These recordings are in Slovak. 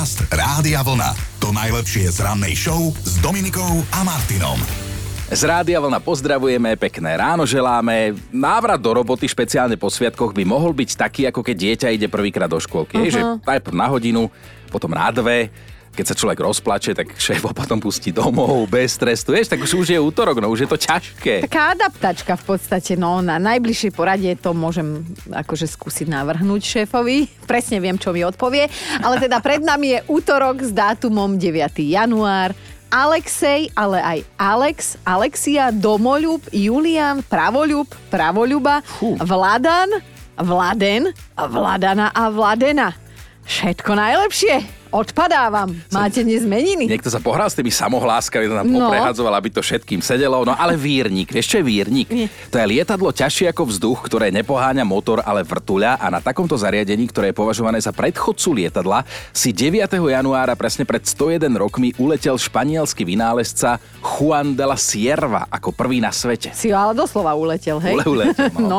Podcast Rádia Vlna. To najlepšie z rannej show s Dominikou a Martinom. Z Rádia Vlna pozdravujeme, pekné ráno želáme. Návrat do roboty špeciálne po sviatkoch by mohol byť taký, ako keď dieťa ide prvýkrát do škôlky. Uh-huh. Že najprv na hodinu, potom na dve, keď sa človek rozplače, tak šéf ho potom pustí domov bez trestu. Vieš, tak už, už je útorok, no už je to ťažké. Taká adaptačka v podstate, no na najbližšej porade to môžem akože skúsiť navrhnúť šéfovi. Presne viem, čo mi odpovie. Ale teda pred nami je útorok s dátumom 9. január. Alexej, ale aj Alex, Alexia, Domoľub, Julian, Pravoľub, Pravoľuba, Vladan, Vladen, Vladana a Vladena. Všetko najlepšie odpadávam. Máte dnes meniny? Niekto sa pohral s tými samohláskami, to nám no. poprehadzoval, aby to všetkým sedelo. No ale vírnik, vieš čo je vírnik? Nie. To je lietadlo ťažšie ako vzduch, ktoré nepoháňa motor, ale vrtuľa a na takomto zariadení, ktoré je považované za predchodcu lietadla, si 9. januára presne pred 101 rokmi uletel španielský vynálezca Juan de la Sierva ako prvý na svete. Si ale doslova uletel, hej? Ule, uletel, no. no.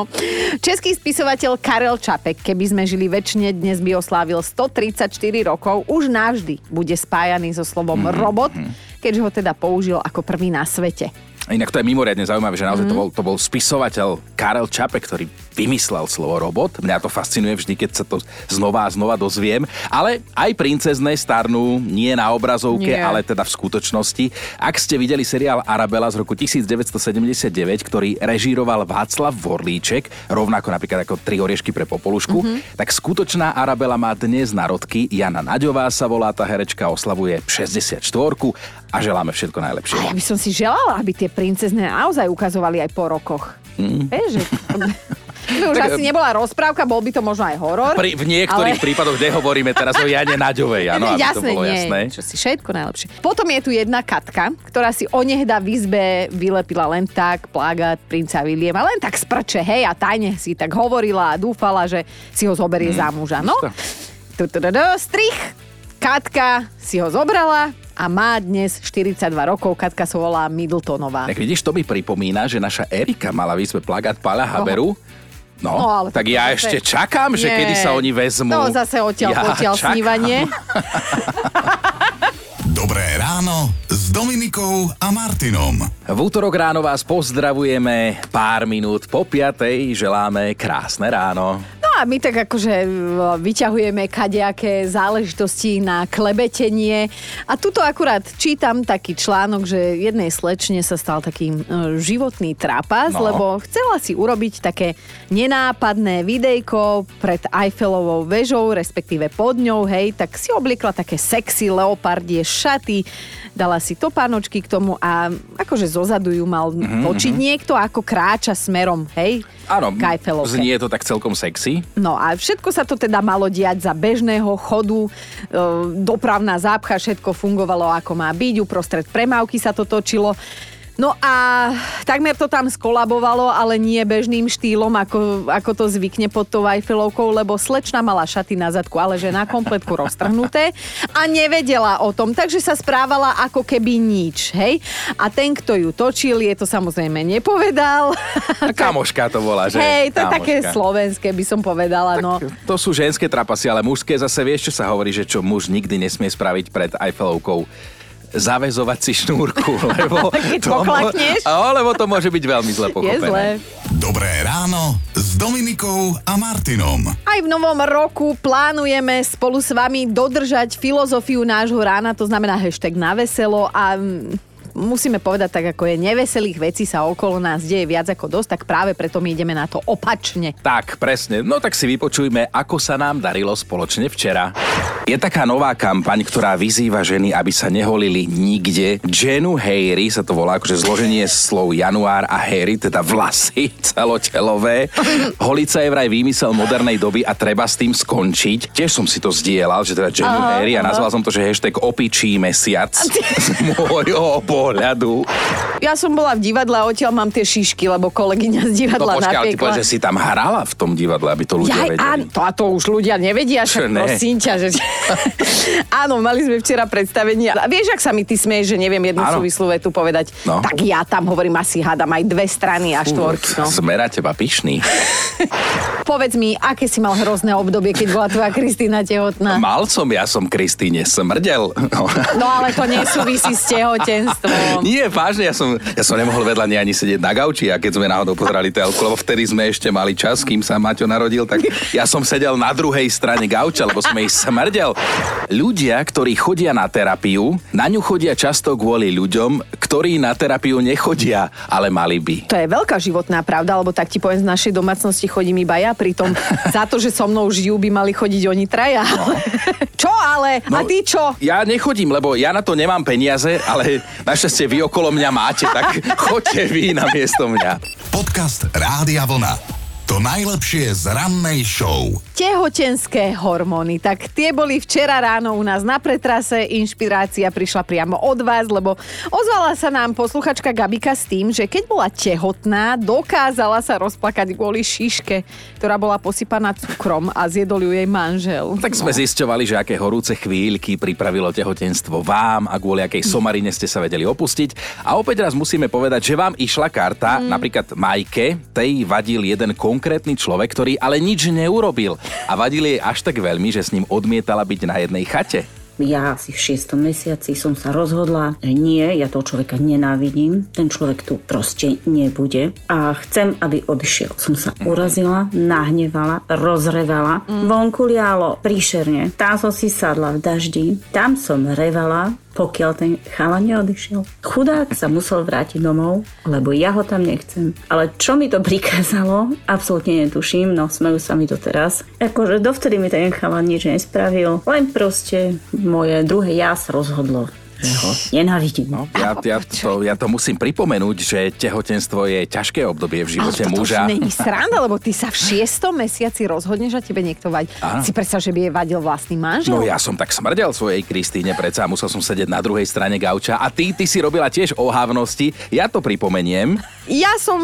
Český spisovateľ Karel Čapek, keby sme žili väčšine, dnes by oslávil 134 rokov. Už už navždy bude spájaný so slovom mm-hmm. robot, keďže ho teda použil ako prvý na svete. Inak to je mimoriadne zaujímavé, že naozaj mm. to, bol, to bol spisovateľ Karel Čape, ktorý vymyslel slovo robot. Mňa to fascinuje vždy, keď sa to znova a znova dozviem. Ale aj princezné starnú nie na obrazovke, nie. ale teda v skutočnosti. Ak ste videli seriál Arabela z roku 1979, ktorý režíroval Václav Vorlíček, rovnako napríklad ako Tri oriešky pre popolušku, mm-hmm. tak skutočná Arabela má dnes narodky. Jana Naďová sa volá, tá herečka oslavuje 64 a želáme všetko najlepšie. A ja by som si želala, aby tie princezné naozaj ukazovali aj po rokoch. Mm. Vieš, že... To už tak, asi nebola rozprávka, bol by to možno aj horor. Pri, v niektorých ale... prípadoch nehovoríme teraz o Jane Naďovej, áno, aby jasné, to bolo nie, jasné. Čo si všetko najlepšie. Potom je tu jedna katka, ktorá si onehda v izbe vylepila len tak plagát princa Williama, len tak sprče, hej, a tajne si tak hovorila a dúfala, že si ho zoberie mm. za muža. No, strich, Katka si ho zobrala, a má dnes 42 rokov. Katka sa volá Middletonová. Tak vidíš, to mi pripomína, že naša Erika mala výzve plagát Pala Haberu. No, no ale tak ja zase... ešte čakám, že Nie. kedy sa oni vezmú. No zase odtiaľ, ja odtiaľ snívanie. Dobré ráno s Dominikou a Martinom. V útorok ráno vás pozdravujeme pár minút po piatej. Želáme krásne ráno a my tak akože e, vyťahujeme kadejaké záležitosti na klebetenie. A tuto akurát čítam taký článok, že jednej slečne sa stal taký e, životný trapas, no. lebo chcela si urobiť také nenápadné videjko pred Eiffelovou vežou, respektíve pod ňou, hej, tak si obliekla také sexy leopardie šaty, dala si topánočky k tomu a akože zozadu ju mal mm-hmm. točiť niekto, ako kráča smerom, hej, Áno, znie to tak celkom sexy. No a všetko sa to teda malo diať za bežného chodu, e, dopravná zápcha, všetko fungovalo ako má byť, uprostred premávky sa to točilo. No a takmer to tam skolabovalo, ale nie bežným štýlom, ako, ako to zvykne pod tou Eiffelovkou, lebo slečna mala šaty na zadku, ale že na kompletku roztrhnuté a nevedela o tom, takže sa správala ako keby nič, hej? A ten, kto ju točil, je to samozrejme nepovedal. A kamoška to bola, že? Hej, to je také slovenské, by som povedala, tak no. To sú ženské trapasy, ale mužské zase vieš, čo sa hovorí, že čo muž nikdy nesmie spraviť pred Eiffelovkou zavezovať si šnúrku, lebo to, mo- lebo to môže byť veľmi zle pochopené. Je zle. Dobré ráno s Dominikou a Martinom. Aj v novom roku plánujeme spolu s vami dodržať filozofiu nášho rána, to znamená hashtag na veselo a musíme povedať tak, ako je neveselých vecí sa okolo nás deje viac ako dosť, tak práve preto my ideme na to opačne. Tak, presne. No tak si vypočujme, ako sa nám darilo spoločne včera. Je taká nová kampaň, ktorá vyzýva ženy, aby sa neholili nikde. Jenu Hairy sa to volá, akože zloženie slov január a Hairy, teda vlasy celotelové. Holica je vraj výmysel modernej doby a treba s tým skončiť. Tiež som si to zdieľal, že teda Jenu Hairy a nazval som to, že hashtag opičí mesiac z môjho pohľadu. Ja som bola v divadle a odtiaľ mám tie šišky, lebo kolegyňa z divadla no, počkaj, napiekla. Povedz, že si tam hrala v tom divadle, aby to ľudia ja, vedeli. A to, a to už ľudia nevedia, však prosím ťa, že Áno, mali sme včera predstavenie. A vieš, ak sa mi ty smieš, že neviem jednu Áno. súvislú vetu povedať, No. tak ja tam hovorím asi hádam aj dve strany a štvorky. No. Sme na teba pyšný. Povedz mi, aké si mal hrozné obdobie, keď bola tvoja Kristýna tehotná? Mal som, ja som Kristýne smrdel. No. No ale to nesúvisí s tehotenstvom. Nie, vážne, ja som, ja som nemohol vedľa nej ani sedieť na gauči a keď sme náhodou pozerali telku, lebo vtedy sme ešte mali čas, kým sa Maťo narodil, tak ja som sedel na druhej strane gauča, lebo som jej smrdel. Ľudia, ktorí chodia na terapiu, na ňu chodia často kvôli ľuďom, ktorí na terapiu nechodia, ale mali by. To je veľká životná pravda, lebo tak ti poviem, z našej domácnosti chodím iba ja, pritom za to, že so mnou žijú, by mali chodiť oni traja. čo ale? A ty čo? Ja nechodím, lebo ja na to nemám peniaze, ale našťastie vy okolo mňa máte, tak choďte vy na miesto mňa. Podcast Rádia Vlna. To najlepšie z rannej show. Tehotenské hormóny. Tak tie boli včera ráno u nás na pretrase. Inšpirácia prišla priamo od vás, lebo ozvala sa nám posluchačka Gabika s tým, že keď bola tehotná, dokázala sa rozplakať kvôli šiške, ktorá bola posypaná cukrom a zjedol ju jej manžel. Tak sme zisťovali, že aké horúce chvíľky pripravilo tehotenstvo vám a kvôli akej somarine ste sa vedeli opustiť. A opäť raz musíme povedať, že vám išla karta, mm. napríklad Majke, tej vadil jeden konkrétny človek, ktorý ale nič neurobil. A vadil jej až tak veľmi, že s ním odmietala byť na jednej chate. Ja asi v šiestom mesiaci som sa rozhodla, že nie, ja toho človeka nenávidím, ten človek tu proste nebude a chcem, aby odišiel. Som sa urazila, nahnevala, rozrevala, vonku lialo príšerne, tam som si sadla v daždi, tam som revala, pokiaľ ten chala neodišiel. Chudák sa musel vrátiť domov, lebo ja ho tam nechcem. Ale čo mi to prikázalo, absolútne netuším, no smejú sa mi to teraz. Akože dovtedy mi ten chala nič nespravil, len proste moje druhé ja sa rozhodlo, nenávidím. No, ja, ja, to, ja to musím pripomenúť, že tehotenstvo je ťažké obdobie v živote ale muža. už není sranda, lebo ty sa v šiestom mesiaci rozhodneš a tebe niekto vadí. Si predstav, že by jej vadil vlastný manžel? No ja som tak smrdel svojej Kristýne, predsa musel som sedieť na druhej strane gauča a ty, ty si robila tiež ohavnosti. Ja to pripomeniem. Ja som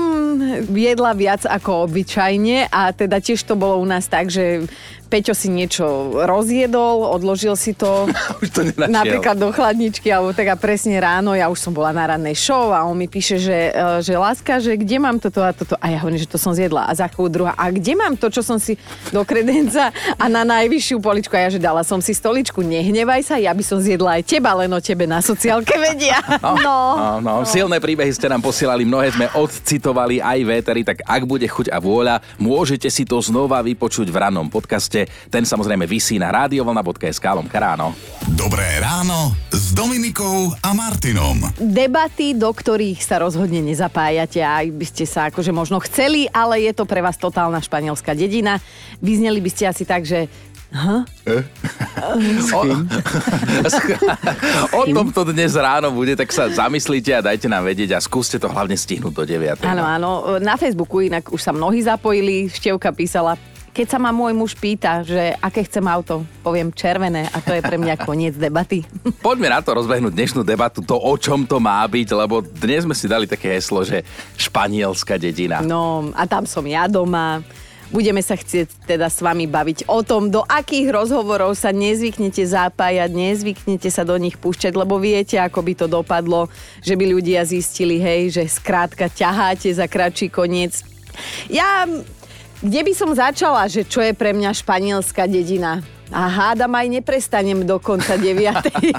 jedla viac ako obyčajne a teda tiež to bolo u nás tak, že Peťo si niečo rozjedol, odložil si to Už to nenašiel. napríklad do chladničky alebo tak a presne ráno, ja už som bola na rannej show a on mi píše, že, e, že láska, že kde mám toto a toto a ja hovorím, že to som zjedla a za chvíľu druhá a kde mám to, čo som si do kredenca a na najvyššiu poličku a ja, že dala som si stoličku, nehnevaj sa, ja by som zjedla aj teba, len o tebe na sociálke vedia. No. No, no, silné príbehy ste nám posielali, mnohé sme odcitovali aj véteri, tak ak bude chuť a vôľa, môžete si to znova vypočuť v rannom podcaste. Ten samozrejme vysí na radiovlna.sk lomka ráno. Dobré ráno s Dominikou a Martinom. debaty, do ktorých sa rozhodne nezapájate aj by ste sa akože možno chceli, ale je to pre vás totálna španielská dedina. Vyzneli by ste asi tak, že O, o tom to dnes ráno bude, tak sa zamyslite a dajte nám vedieť a skúste to hlavne stihnúť do 9. áno, áno. Na Facebooku inak už sa mnohí zapojili. Števka písala, keď sa ma môj muž pýta, že aké chcem auto, poviem červené a to je pre mňa koniec debaty. Poďme na to rozbehnúť dnešnú debatu, to o čom to má byť, lebo dnes sme si dali také heslo, že španielská dedina. No a tam som ja doma. Budeme sa chcieť teda s vami baviť o tom, do akých rozhovorov sa nezvyknete zapájať, nezvyknete sa do nich púšťať, lebo viete, ako by to dopadlo, že by ľudia zistili, hej, že skrátka ťaháte za kratší koniec. Ja, kde by som začala, že čo je pre mňa španielská dedina? A hádam aj neprestanem do konca 9.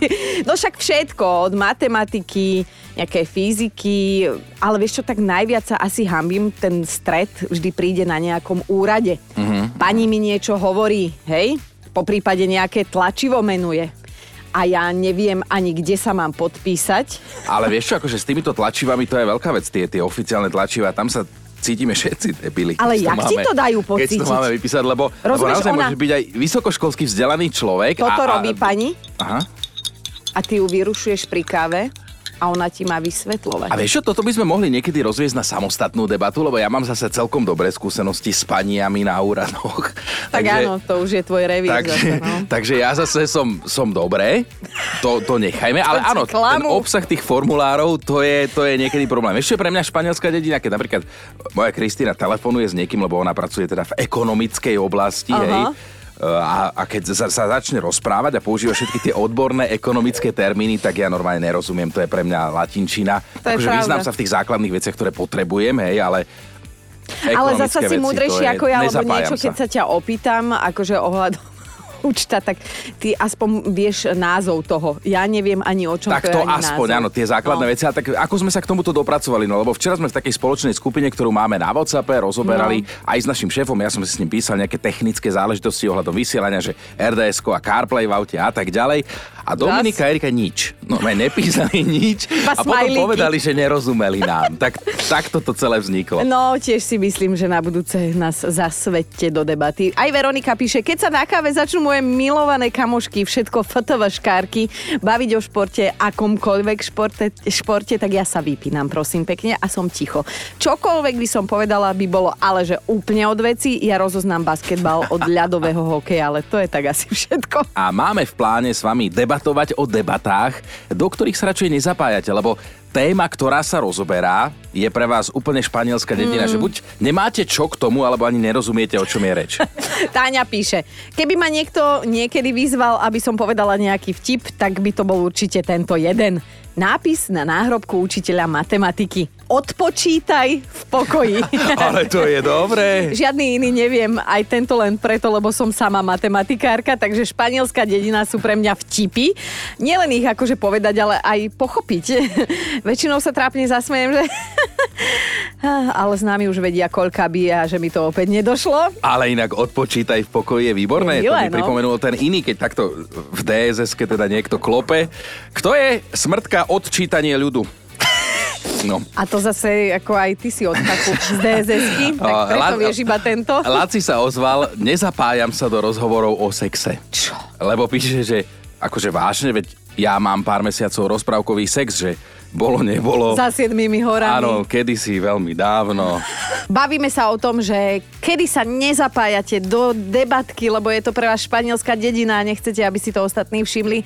no však všetko, od matematiky, nejaké fyziky, ale vieš čo, tak najviac sa asi hambím, ten stred vždy príde na nejakom úrade. Pani mi niečo hovorí, hej? Po prípade nejaké tlačivo menuje. A ja neviem ani, kde sa mám podpísať. Ale vieš čo, akože s týmito tlačivami to je veľká vec, tie, tie oficiálne tlačiva, tam sa cítime všetci debili. Ale keď jak ti to dajú Keď pocítiť? to máme vypísať, lebo, lebo naozaj ona- môže byť aj vysokoškolský vzdelaný človek. Toto a, a, robí pani Aha. a ty ju vyrušuješ pri káve a ona ti má vysvetľovať. A vieš čo, toto by sme mohli niekedy rozviesť na samostatnú debatu, lebo ja mám zase celkom dobré skúsenosti s paniami na úradoch. Tak áno, to už je tvoj revír. Takže, zase, no. takže ja zase som, som dobré, to, to nechajme, ale áno, ten obsah tých formulárov, to je, to je niekedy problém. Ešte pre mňa španielská dedina, keď napríklad moja Kristýna telefonuje s niekým, lebo ona pracuje teda v ekonomickej oblasti, Aha. hej, a, a keď sa, sa začne rozprávať a používa všetky tie odborné ekonomické termíny, tak ja normálne nerozumiem, to je pre mňa latinčina. To akože pravda. vyznám sa v tých základných veciach, ktoré potrebujem, hej, ale Ale zasa ekonomické si múdrejší ako ja, lebo niečo, keď sa ťa opýtam, akože ohľadom účta, tak ty aspoň vieš názov toho. Ja neviem ani o čom Tak to to je aspoň, názov. áno, tie základné No. veci. A tak ako sme sa k tomuto dopracovali? No lebo včera sme v takej spoločnej skupine, ktorú máme na WhatsAppe, rozoberali No. aj s našim šéfom. Ja som si s ním písal nejaké technické záležitosti ohľadom vysielania, že RDS a CarPlay v aute a tak ďalej. A Dominika a Erika nič. No, nepísali nič. Iba a potom smajlíky. povedali, že nerozumeli nám. Tak, tak toto celé vzniklo. No, tiež si myslím, že na budúce nás zasvedte do debaty. Aj Veronika píše, keď sa na káve začnú moje milované kamošky, všetko fotovaškárky, baviť o športe, akomkoľvek športe, športe, tak ja sa vypínam, prosím pekne, a som ticho. Čokoľvek by som povedala, by bolo ale že úplne od veci. Ja rozoznám basketbal od ľadového hokeja, ale to je tak asi všetko. A máme v pláne s vami debatovať o debatách, do ktorých sa radšej nezapájate, lebo téma, ktorá sa rozoberá, je pre vás úplne španielská dedina, Mm. že buď nemáte čo k tomu, alebo ani nerozumiete, o čom je reč. Táňa píše, keby ma niekto niekedy vyzval, aby som povedala nejaký vtip, tak by to bol určite tento jeden. Nápis na náhrobku učiteľa matematiky. Odpočítaj v pokoji. Ale to je dobré. Žiadny iný neviem, aj tento len preto, lebo som sama matematikárka, takže španielská dedina sú pre mňa vtipy. Nielen ich akože povedať, ale aj pochopiť. Väčšinou sa trápne zasmejem, že... ale s nami už vedia, koľka bije a že mi to opäť nedošlo. Ale inak odpočítaj v pokoji je výborné. Je to milé, mi no. pripomenul ten iný, keď takto v DSS, teda niekto klope. Kto je smrtka odčítanie ľudu? No. A to zase, ako aj ty si od taku z DSS-ky, tak preto La- vieš iba tento. Laci sa ozval, nezapájam sa do rozhovorov o sexe. Čo? Lebo píše, že akože vážne, veď ja mám pár mesiacov rozprávkový sex, že bolo, nebolo. Za siedmými horami. Áno, kedysi veľmi dávno. Bavíme sa o tom, že kedy sa nezapájate do debatky, lebo je to pre vás španielská dedina a nechcete, aby si to ostatní všimli.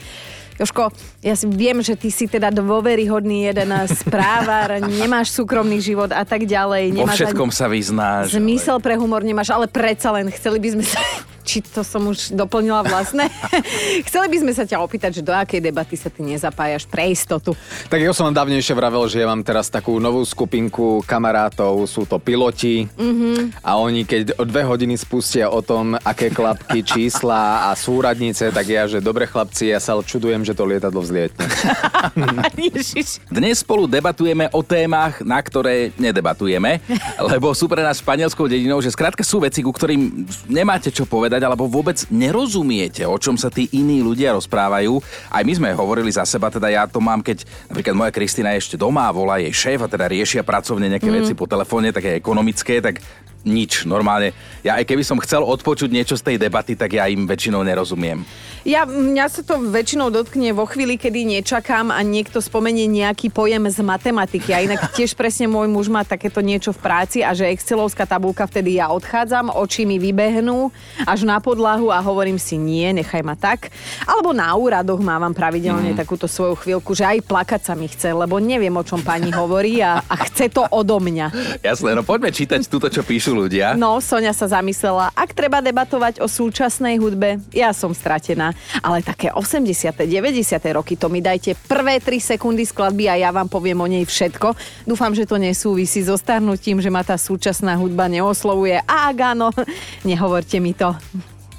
Joško, ja si viem, že ty si teda dôveryhodný jeden správar, nemáš súkromný život a tak ďalej. Vo Nemáš všetkom ani sa vyznáš. zmysel pre humor nemáš, ale predsa len chceli by sme sa... Či to som už doplnila vlastne? chceli by sme sa ťa opýtať, že do akej debaty sa ty nezapájaš pre istotu. Tak ja som vám dávnejšie vravel, že ja mám teraz takú novú skupinku kamarátov, sú to piloti mm-hmm. a oni keď o dve hodiny spustia o tom, aké klapky, čísla a súradnice, tak ja, že dobre chlapci, ja sa čudujem, že to lietadlo vzlietne. Dnes spolu debatujeme o témach, na ktoré nedebatujeme, lebo sú pre nás španielskou dedinou, že skrátka sú veci, ku ktorým nemáte čo povedať, alebo vôbec nerozumiete, o čom sa tí iní ľudia rozprávajú. Aj my sme hovorili za seba, teda ja to mám, keď napríklad moja Kristina je ešte doma a volá jej šéf a teda riešia pracovne nejaké mm. veci po telefóne, také ekonomické, tak nič, normálne. Ja aj keby som chcel odpočuť niečo z tej debaty, tak ja im väčšinou nerozumiem. Ja, mňa sa to väčšinou dotkne vo chvíli, kedy nečakám a niekto spomenie nejaký pojem z matematiky. A inak tiež presne môj muž má takéto niečo v práci a že Excelovská tabulka, vtedy ja odchádzam, oči mi vybehnú až na podlahu a hovorím si nie, nechaj ma tak. Alebo na úradoch mávam pravidelne mm. takúto svoju chvíľku, že aj plakať sa mi chce, lebo neviem, o čom pani hovorí a, a chce to odo mňa. Jasné, no poďme čítať túto, čo píšu ľudia. No, Sonia sa zamyslela, ak treba debatovať o súčasnej hudbe, ja som stratená. Ale také 80. 90. roky, to mi dajte prvé 3 sekundy skladby a ja vám poviem o nej všetko. Dúfam, že to nesúvisí so starnutím, že ma tá súčasná hudba neoslovuje. A ak áno, nehovorte mi to.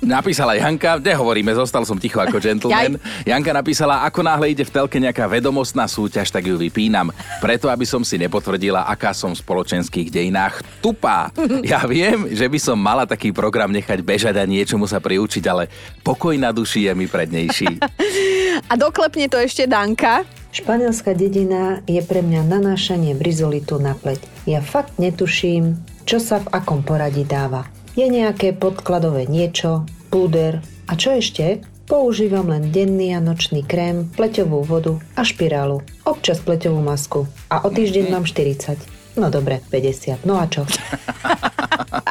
Napísala Janka, nehovoríme, zostal som ticho ako gentleman. Janka napísala, ako náhle ide v telke nejaká vedomostná súťaž, tak ju vypínam. Preto, aby som si nepotvrdila, aká som v spoločenských dejinách tupá. Ja viem, že by som mala taký program nechať bežať a niečomu sa priučiť, ale pokoj na duši je mi prednejší. A doklepne to ešte Danka. Španielská dedina je pre mňa nanášanie brizolitu na pleť. Ja fakt netuším, čo sa v akom poradí dáva. Je nejaké podkladové niečo, púder a čo ešte? Používam len denný a nočný krém, pleťovú vodu a špirálu. Občas pleťovú masku. A o týždeň mám 40. No dobre, 50. No a čo?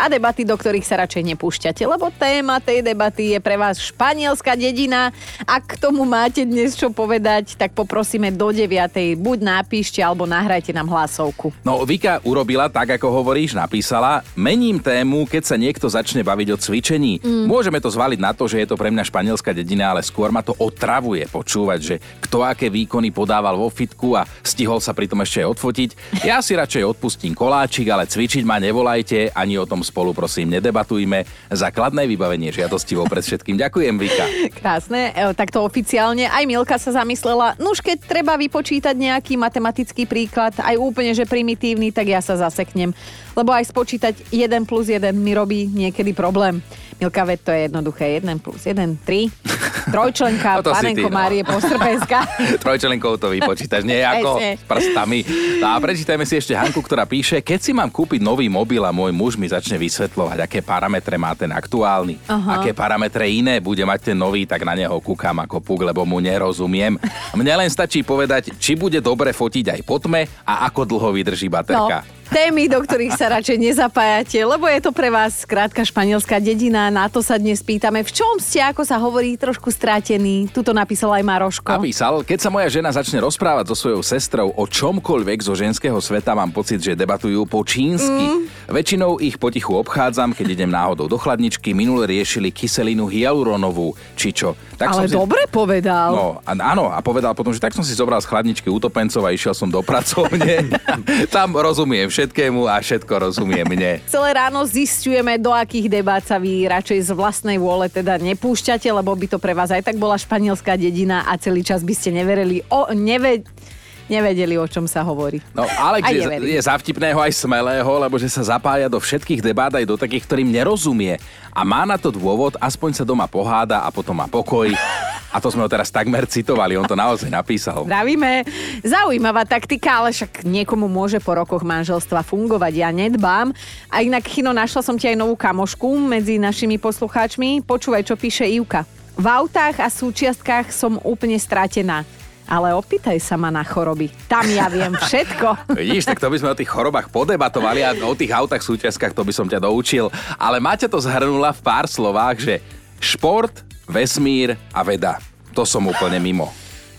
a debaty, do ktorých sa radšej nepúšťate, lebo téma tej debaty je pre vás španielská dedina. Ak k tomu máte dnes čo povedať, tak poprosíme do 9. buď napíšte alebo nahrajte nám hlasovku. No, Vika urobila tak, ako hovoríš, napísala, mením tému, keď sa niekto začne baviť o cvičení. Mm. Môžeme to zvaliť na to, že je to pre mňa španielská dedina, ale skôr ma to otravuje počúvať, že kto aké výkony podával vo fitku a stihol sa pritom ešte aj odfotiť. Ja si radšej odpustím koláčik, ale cvičiť ma nevolajte, ani o tom spolu prosím nedebatujme. Základné vybavenie žiadosti vopred všetkým. Ďakujem, Vika. Krásne, e, takto oficiálne. Aj Milka sa zamyslela, nuž keď treba vypočítať nejaký matematický príklad, aj úplne, že primitívny, tak ja sa zaseknem. Lebo aj spočítať 1 plus 1 mi robí niekedy problém. Milka, veď to je jednoduché. 1 plus 1, 3. Trojčlenka, No panenko ty, no. Márie Postrbenská. Trojčelenkou to vypočítaš, nie ako s prstami. No a prečítajme si ešte Hanku, ktorá píše, keď si mám kúpiť nový mobil a môj muž mi začne vysvetľovať, aké parametre má ten aktuálny, Aha. aké parametre iné bude mať ten nový, tak na neho kúkam ako puk, lebo mu nerozumiem. Mne len stačí povedať, či bude dobre fotiť aj po tme a ako dlho vydrží No, baterka. Témy, do ktorých sa radšej nezapájate, lebo je to pre vás skrátka španielská dedina. Na to sa dnes pýtame, v čom ste, ako sa hovorí, trošku strátení. Tuto napísal aj Maroško. Napísal, keď sa moja žena začne rozprávať so svojou sestrou o čomkoľvek zo ženského sveta, mám pocit, že debatujú po čínsky. Mm. Väčšinou ich potichu obchádzam, keď idem náhodou do chladničky. Minule riešili kyselinu hyaluronovú, či čo. Tak Ale si... dobre povedal. No, áno, a povedal potom, že tak som si zobral z chladničky utopencov a išiel som do pracovne. Tam rozumiem všetkému a všetko rozumie mne. Celé ráno zistujeme, do akých debát sa vy radšej z vlastnej vôle teda nepúšťate, lebo by to pre vás aj tak bola španielská dedina a celý čas by ste neverili o, neve, nevedeli, o čom sa hovorí. No, Alex je, je zavtipného aj smelého, lebo že sa zapája do všetkých debát aj do takých, ktorým nerozumie. A má na to dôvod, aspoň sa doma poháda a potom má pokoj. A to sme ho teraz takmer citovali, on to naozaj napísal. Zdravíme. Zaujímavá taktika, ale však niekomu môže po rokoch manželstva fungovať. Ja nedbám. A inak, Chino, našla som ti aj novú kamošku medzi našimi poslucháčmi. Počúvaj, čo píše Ivka. V autách a súčiastkách som úplne stratená. Ale opýtaj sa ma na choroby. Tam ja viem všetko. Vidíš, tak to by sme o tých chorobách podebatovali a o tých autách súťazkách to by som ťa doučil. Ale Maťa to zhrnula v pár slovách, že šport, vesmír a veda. To som úplne mimo.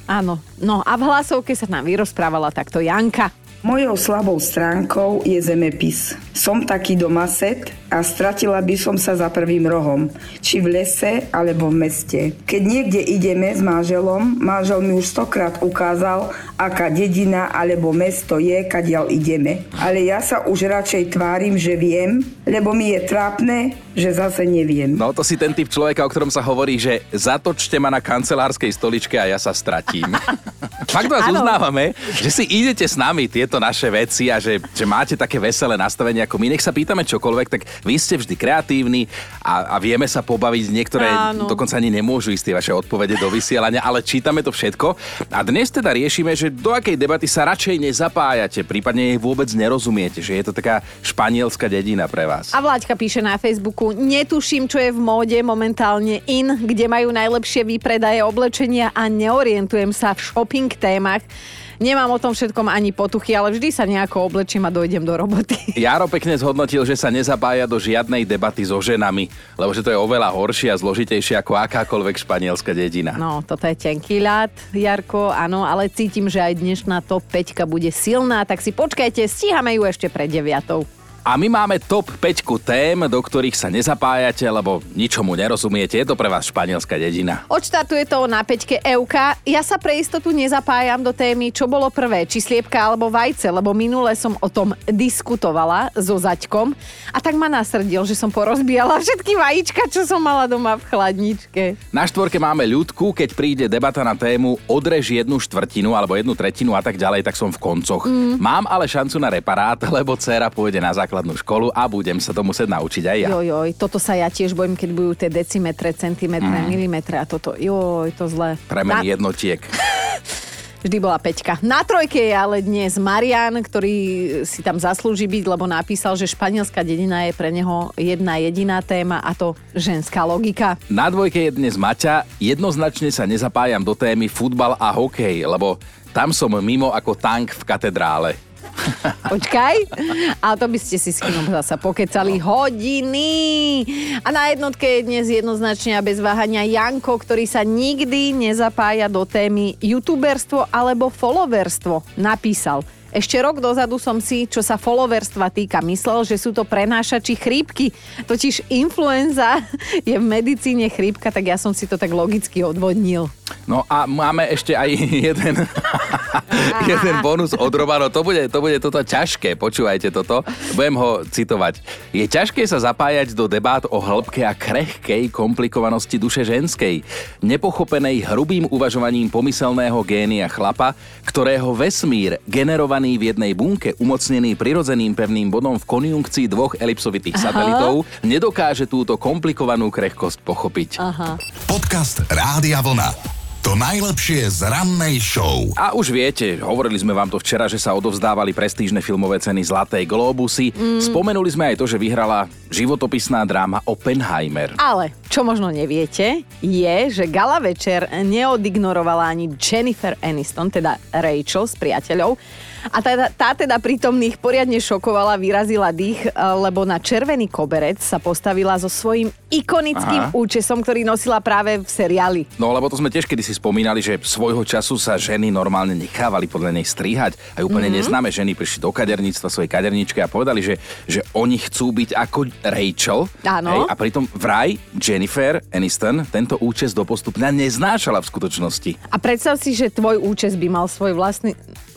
Áno. No a v hlasovke sa nám vyrozprávala takto Janka. Mojou slabou stránkou je zemepis. Som taký domaset a stratila by som sa za prvým rohom, či v lese alebo v meste. Keď niekde ideme s manželom, manžel mi už stokrát ukázal, aká dedina alebo mesto je, kadiaľ ideme. Ale ja sa už radšej tvárim, že viem, lebo mi je trápne, že zase neviem. No to si ten typ človeka, o ktorom sa hovorí, že zatočte ma na kancelárskej stoličke a ja sa stratím. Fakt vás Áno. uznávame, že si idete s nami tieto naše veci a že, že máte také veselé nastavenie ako my. Nech sa pýtame čokoľvek, tak vy ste vždy kreatívni a, a vieme sa pobaviť. Niektoré Áno. dokonca ani nemôžu ísť tie vaše odpovede do vysielania, ale čítame to všetko. A dnes teda riešime, že do akej debaty sa radšej nezapájate, prípadne jej vôbec nerozumiete, že je to taká španielská dedina pre vás. A Vláďka píše na Facebooku, netuším, čo je v móde momentálne in, kde majú najlepšie výpredaje oblečenia a neorientujem sa v shopping témach. Nemám o tom všetkom ani potuchy, ale vždy sa nejako oblečím a dojdem do roboty. Jaro pekne zhodnotil, že sa nezapája do žiadnej debaty so ženami, lebo že to je oveľa horšie a zložitejšie ako akákoľvek španielská dedina. No, toto je tenký ľad, Jarko, áno, ale cítim, že aj dnešná top 5 bude silná, tak si počkajte, stíhame ju ešte pred deviatou. A my máme top 5 tém, do ktorých sa nezapájate, lebo ničomu nerozumiete. Je to pre vás španielská dedina. Odštartuje to na peťke Euka. Ja sa pre istotu nezapájam do témy, čo bolo prvé, či sliepka alebo vajce, lebo minule som o tom diskutovala so Zaťkom a tak ma nasrdil, že som porozbíjala všetky vajíčka, čo som mala doma v chladničke. Na štvorke máme ľudku, keď príde debata na tému odrež jednu štvrtinu alebo jednu tretinu a tak ďalej, tak som v koncoch. Mm. Mám ale šancu na reparát, lebo dcera pôjde na základnú školu a budem sa to musieť naučiť aj ja. Joj, joj, toto sa ja tiež bojím, keď budú tie decimetre, centimetre, mm. milimetre a toto. Joj, to zle. Premen Na- jednotiek. Vždy bola Peťka. Na trojke je ale dnes Marian, ktorý si tam zaslúži byť, lebo napísal, že španielská dedina je pre neho jedna jediná téma a to ženská logika. Na dvojke je dnes Maťa. Jednoznačne sa nezapájam do témy futbal a hokej, lebo tam som mimo ako tank v katedrále. Počkaj. A to by ste si s kým zasa pokecali hodiny. A na jednotke je dnes jednoznačne a bez váhania Janko, ktorý sa nikdy nezapája do témy youtuberstvo alebo followerstvo. Napísal. Ešte rok dozadu som si, čo sa followerstva týka, myslel, že sú to prenášači chrípky. Totiž influenza je v medicíne chrípka, tak ja som si to tak logicky odvodnil. No a máme ešte aj jeden, jeden bonus od Robano. To bude, to bude toto ťažké, počúvajte toto. Budem ho citovať. Je ťažké sa zapájať do debát o hĺbke a krehkej komplikovanosti duše ženskej, nepochopenej hrubým uvažovaním pomyselného génia chlapa, ktorého vesmír, generovaný v jednej bunke, umocnený prirodzeným pevným bodom v konjunkcii dvoch elipsovitých Aha. satelitov, nedokáže túto komplikovanú krehkosť pochopiť. Aha. Podcast Rádia Vlna. To najlepšie z rannej show. A už viete, hovorili sme vám to včera, že sa odovzdávali prestížne filmové ceny Zlatej Globusy. Mm. Spomenuli sme aj to, že vyhrala životopisná dráma Oppenheimer. Ale čo možno neviete, je, že gala večer neodignorovala ani Jennifer Aniston, teda Rachel s priateľov, a tá, tá teda prítomných poriadne šokovala, vyrazila dých, e, lebo na červený koberec sa postavila so svojím ikonickým Aha. účesom, ktorý nosila práve v seriáli. No lebo to sme tiež kedy si spomínali, že svojho času sa ženy normálne nechávali podľa nej strihať. Aj úplne mm-hmm. neznáme ženy prišli do kaderníctva svojej kaderničke a povedali, že, že oni chcú byť ako Rachel. Áno. Hej, a pritom vraj Jennifer Aniston tento účes do postupňa neznášala v skutočnosti. A predstav si, že tvoj účes by mal svoj vlastný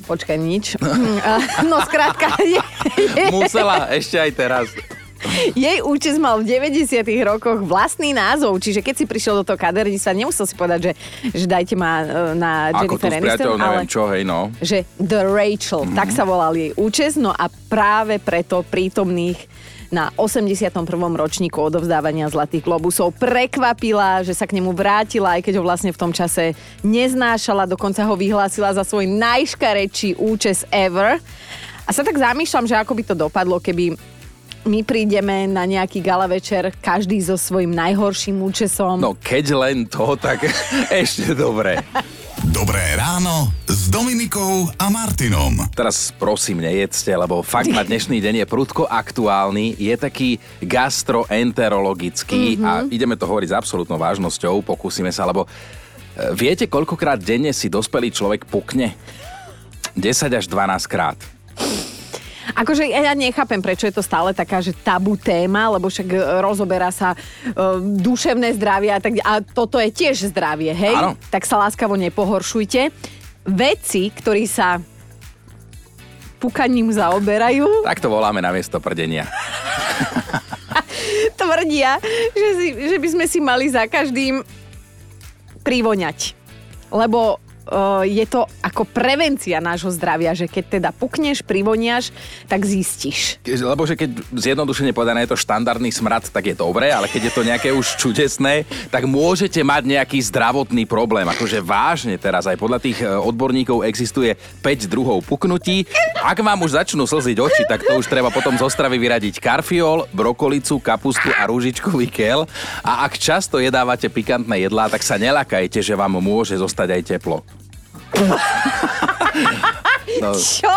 Počkaj, nič. no skrátka. Je, je, Musela, ešte aj teraz. Jej účes mal v 90 rokoch vlastný názov, čiže keď si prišiel do toho kaderníctva, nemusel si povedať, že, že dajte ma e, na Jennifer Aniston, ale čo, hej, no. že The Rachel, mm-hmm. tak sa volal jej účes, no a práve preto prítomných na 81. ročníku odovzdávania Zlatých globusov prekvapila, že sa k nemu vrátila, aj keď ho vlastne v tom čase neznášala, dokonca ho vyhlásila za svoj najškarečší účes ever. A sa tak zamýšľam, že ako by to dopadlo, keby my prídeme na nejaký gala večer, každý so svojím najhorším účesom. No keď len to, tak ešte dobre. Dobré ráno s Dominikou a Martinom. Teraz prosím, nejedzte, lebo fakt na dnešný deň je prudko aktuálny. Je taký gastroenterologický mm-hmm. a ideme to hovoriť s absolútnou vážnosťou. Pokúsime sa, lebo e, viete, koľkokrát denne si dospelý človek pukne? 10 až 12 krát. Akože ja nechápem, prečo je to stále taká, že tabu téma, lebo však e, rozoberá sa uh, duševné zdravie a, tak, a toto je tiež zdravie, hej? Áno. Tak sa láskavo nepohoršujte. Veci, ktorí sa pukaním zaoberajú. Tak to voláme na miesto prdenia. Tvrdia, že, si, že by sme si mali za každým privoňať. Lebo je to ako prevencia nášho zdravia, že keď teda pukneš, privoniaš, tak zistíš. Lebo že keď zjednodušene povedané je to štandardný smrad, tak je dobré, ale keď je to nejaké už čudesné, tak môžete mať nejaký zdravotný problém. Akože vážne teraz aj podľa tých e, odborníkov existuje 5 druhov puknutí. Ak vám už začnú slziť oči, tak to už treba potom zo stravy vyradiť karfiol, brokolicu, kapustu a rúžičkový kel. A ak často jedávate pikantné jedlá, tak sa nelakajte, že vám môže zostať aj teplo. No. Čo?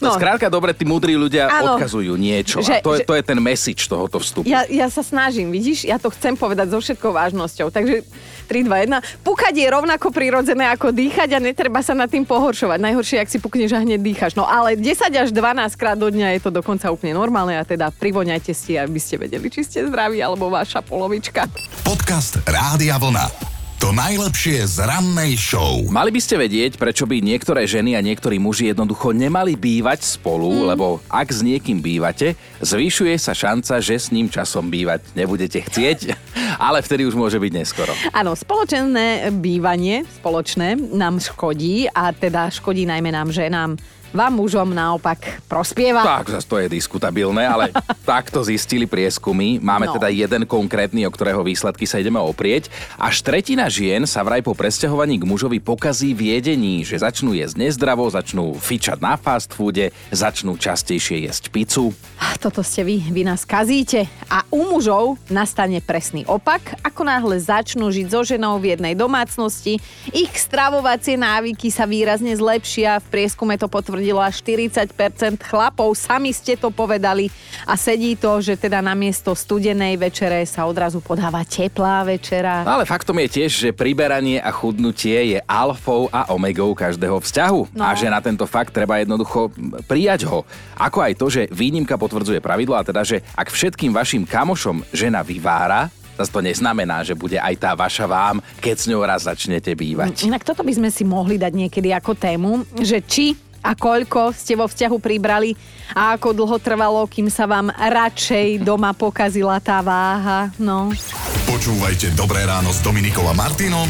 No. Skrátka, dobre, tí múdri ľudia ano. odkazujú niečo. Že, a to, je, že, to je ten message tohoto vstupu. Ja, ja sa snažím, vidíš? Ja to chcem povedať so všetkou vážnosťou. Takže 3, 2, 1. Pukať je rovnako prirodzené ako dýchať a netreba sa nad tým pohoršovať. Najhoršie, ak si pukneš a hneď dýchaš. No ale 10 až 12 krát do dňa je to dokonca úplne normálne a teda privoňajte si, aby ste vedeli, či ste zdraví alebo vaša polovička. Podcast Rádia Vlna. To najlepšie z rannej show. Mali by ste vedieť, prečo by niektoré ženy a niektorí muži jednoducho nemali bývať spolu, mm. lebo ak s niekým bývate, zvyšuje sa šanca, že s ním časom bývať nebudete chcieť, ale vtedy už môže byť neskoro. Áno, spoločné bývanie, spoločné, nám škodí a teda škodí najmä nám ženám vám mužom naopak prospieva. Tak, zase to je diskutabilné, ale takto zistili prieskumy. Máme no. teda jeden konkrétny, o ktorého výsledky sa ideme oprieť. Až tretina žien sa vraj po presťahovaní k mužovi pokazí v jedení, že začnú jesť nezdravo, začnú fičať na fast foode, začnú častejšie jesť pizzu. Toto ste vy, vy nás kazíte. A u mužov nastane presný opak, ako náhle začnú žiť so ženou v jednej domácnosti, ich stravovacie návyky sa výrazne zlepšia, v prieskume to potvrdí potvrdilo až 40% chlapov. Sami ste to povedali a sedí to, že teda namiesto studenej večere sa odrazu podáva teplá večera. No ale faktom je tiež, že priberanie a chudnutie je alfou a omegou každého vzťahu. No. A že na tento fakt treba jednoducho prijať ho. Ako aj to, že výnimka potvrdzuje pravidlo a teda, že ak všetkým vašim kamošom žena vyvára, zase to neznamená, že bude aj tá vaša vám, keď s ňou raz začnete bývať. Inak toto by sme si mohli dať niekedy ako tému, že či a koľko ste vo vzťahu pribrali a ako dlho trvalo, kým sa vám radšej doma pokazila tá váha. No. Počúvajte Dobré ráno s Dominikom a Martinom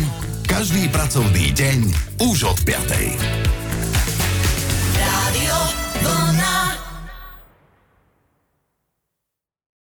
každý pracovný deň už od 5.